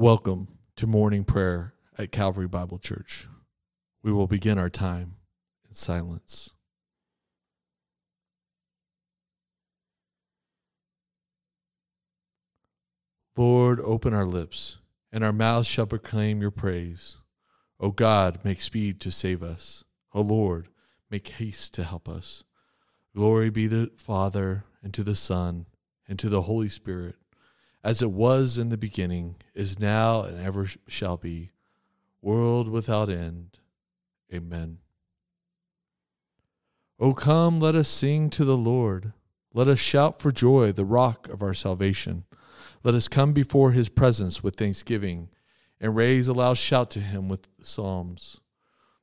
Welcome to morning prayer at Calvary Bible Church. We will begin our time in silence. Lord, open our lips, and our mouths shall proclaim your praise. O God, make speed to save us. O Lord, make haste to help us. Glory be to the Father, and to the Son, and to the Holy Spirit, as it was in the beginning, is now, and ever shall be, world without end. Amen. O come, let us sing to the Lord. Let us shout for joy, the rock of our salvation. Let us come before his presence with thanksgiving and raise a loud shout to him with psalms.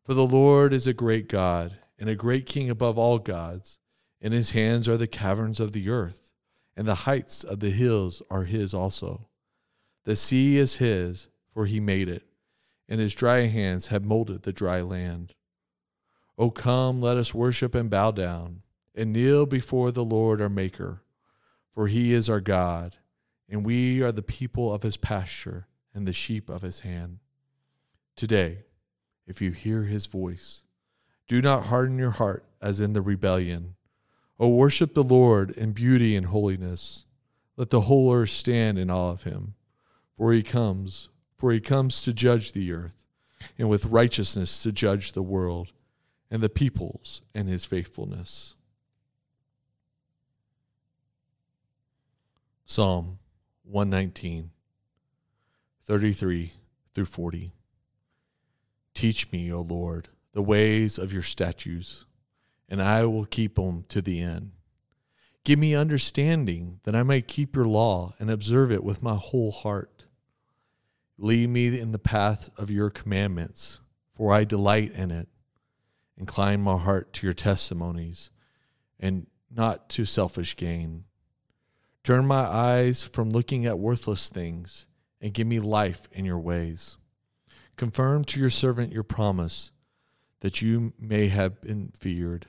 For the Lord is a great God and a great King above all gods. In his hands are the caverns of the earth, and the heights of the hills are his also. The sea is his, for he made it, and his dry hands have molded the dry land. O come, let us worship and bow down, and kneel before the Lord our Maker, for he is our God and we are the people of his pasture and the sheep of his hand. Today, if you hear his voice, do not harden your heart as in the rebellion. O worship the Lord in beauty and holiness. Let the whole earth stand in awe of him. For he comes, for he comes to judge the earth, and with righteousness to judge the world, and the peoples and his faithfulness. Psalm 119, 33 through 40. Teach me, O Lord, the ways of your statutes, and I will keep them to the end. Give me understanding that I may keep your law and observe it with my whole heart. Lead me in the path of your commandments, for I delight in it. Incline my heart to your testimonies and not to selfish gain. Turn my eyes from looking at worthless things and give me life in your ways. Confirm to your servant your promise that you may have been feared.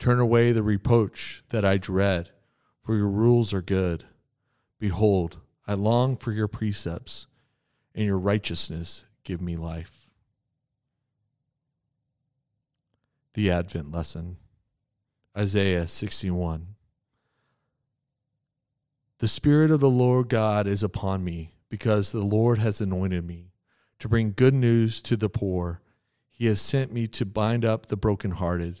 Turn away the reproach that I dread, for your rules are good. Behold, I long for your precepts, and your righteousness give me life. The Advent Lesson Isaiah 61. The Spirit of the Lord God is upon me, because the Lord has anointed me to bring good news to the poor. He has sent me to bind up the brokenhearted,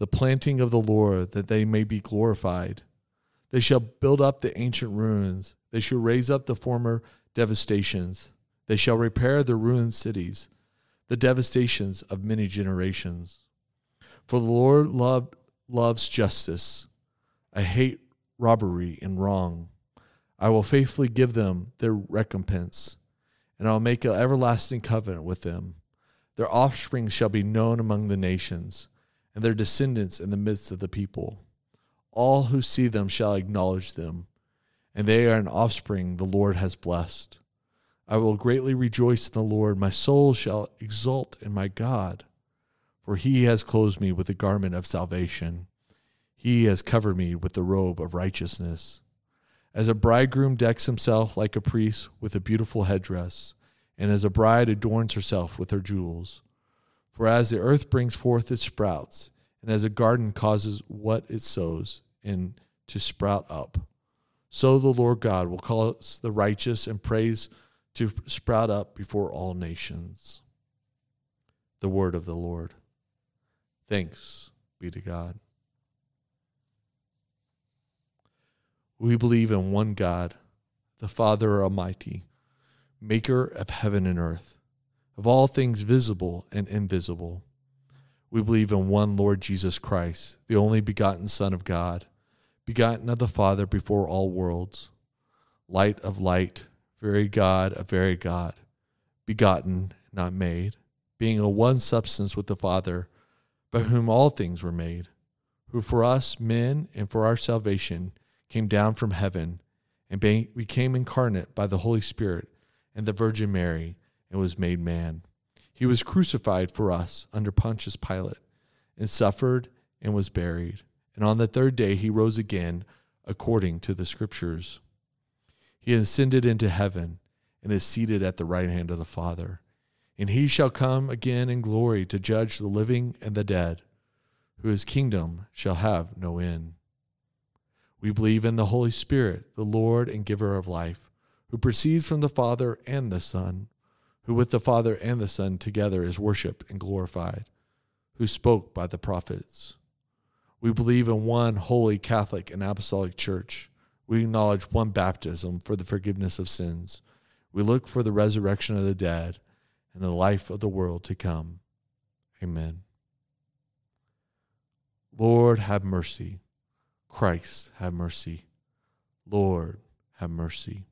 the planting of the Lord, that they may be glorified. They shall build up the ancient ruins, they shall raise up the former devastations, they shall repair the ruined cities, the devastations of many generations. For the Lord loved, loves justice. I hate robbery and wrong. I will faithfully give them their recompense, and I will make an everlasting covenant with them. Their offspring shall be known among the nations, and their descendants in the midst of the people. All who see them shall acknowledge them, and they are an offspring the Lord has blessed. I will greatly rejoice in the Lord. My soul shall exult in my God, for he has clothed me with the garment of salvation. He has covered me with the robe of righteousness as a bridegroom decks himself like a priest with a beautiful headdress, and as a bride adorns herself with her jewels. For as the earth brings forth its sprouts, and as a garden causes what it sows in to sprout up, so the Lord God will cause the righteous and praise to sprout up before all nations. The word of the Lord. Thanks be to God. We believe in one God, the Father Almighty, maker of heaven and earth, of all things visible and invisible. We believe in one Lord Jesus Christ, the only begotten Son of God, begotten of the Father before all worlds, light of light, very God of very God, begotten, not made, being a one substance with the Father, by whom all things were made, who for us men and for our salvation came down from heaven and became incarnate by the Holy Spirit and the Virgin Mary and was made man. He was crucified for us under Pontius Pilate and suffered and was buried. And on the third day he rose again according to the Scriptures. He ascended into heaven and is seated at the right hand of the Father. And he shall come again in glory to judge the living and the dead, whose kingdom shall have no end. We believe in the Holy Spirit, the Lord and giver of life, who proceeds from the Father and the Son, who with the Father and the Son together is worshiped and glorified, who spoke by the prophets. We believe in one holy Catholic and Apostolic Church. We acknowledge one baptism for the forgiveness of sins. We look for the resurrection of the dead and the life of the world to come. Amen. Lord, have mercy. Christ, have mercy. Lord, have mercy.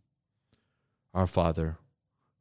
Our Father,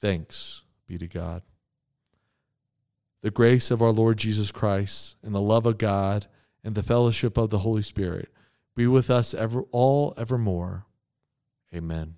Thanks be to God. The grace of our Lord Jesus Christ and the love of God and the fellowship of the Holy Spirit be with us ever all evermore. Amen.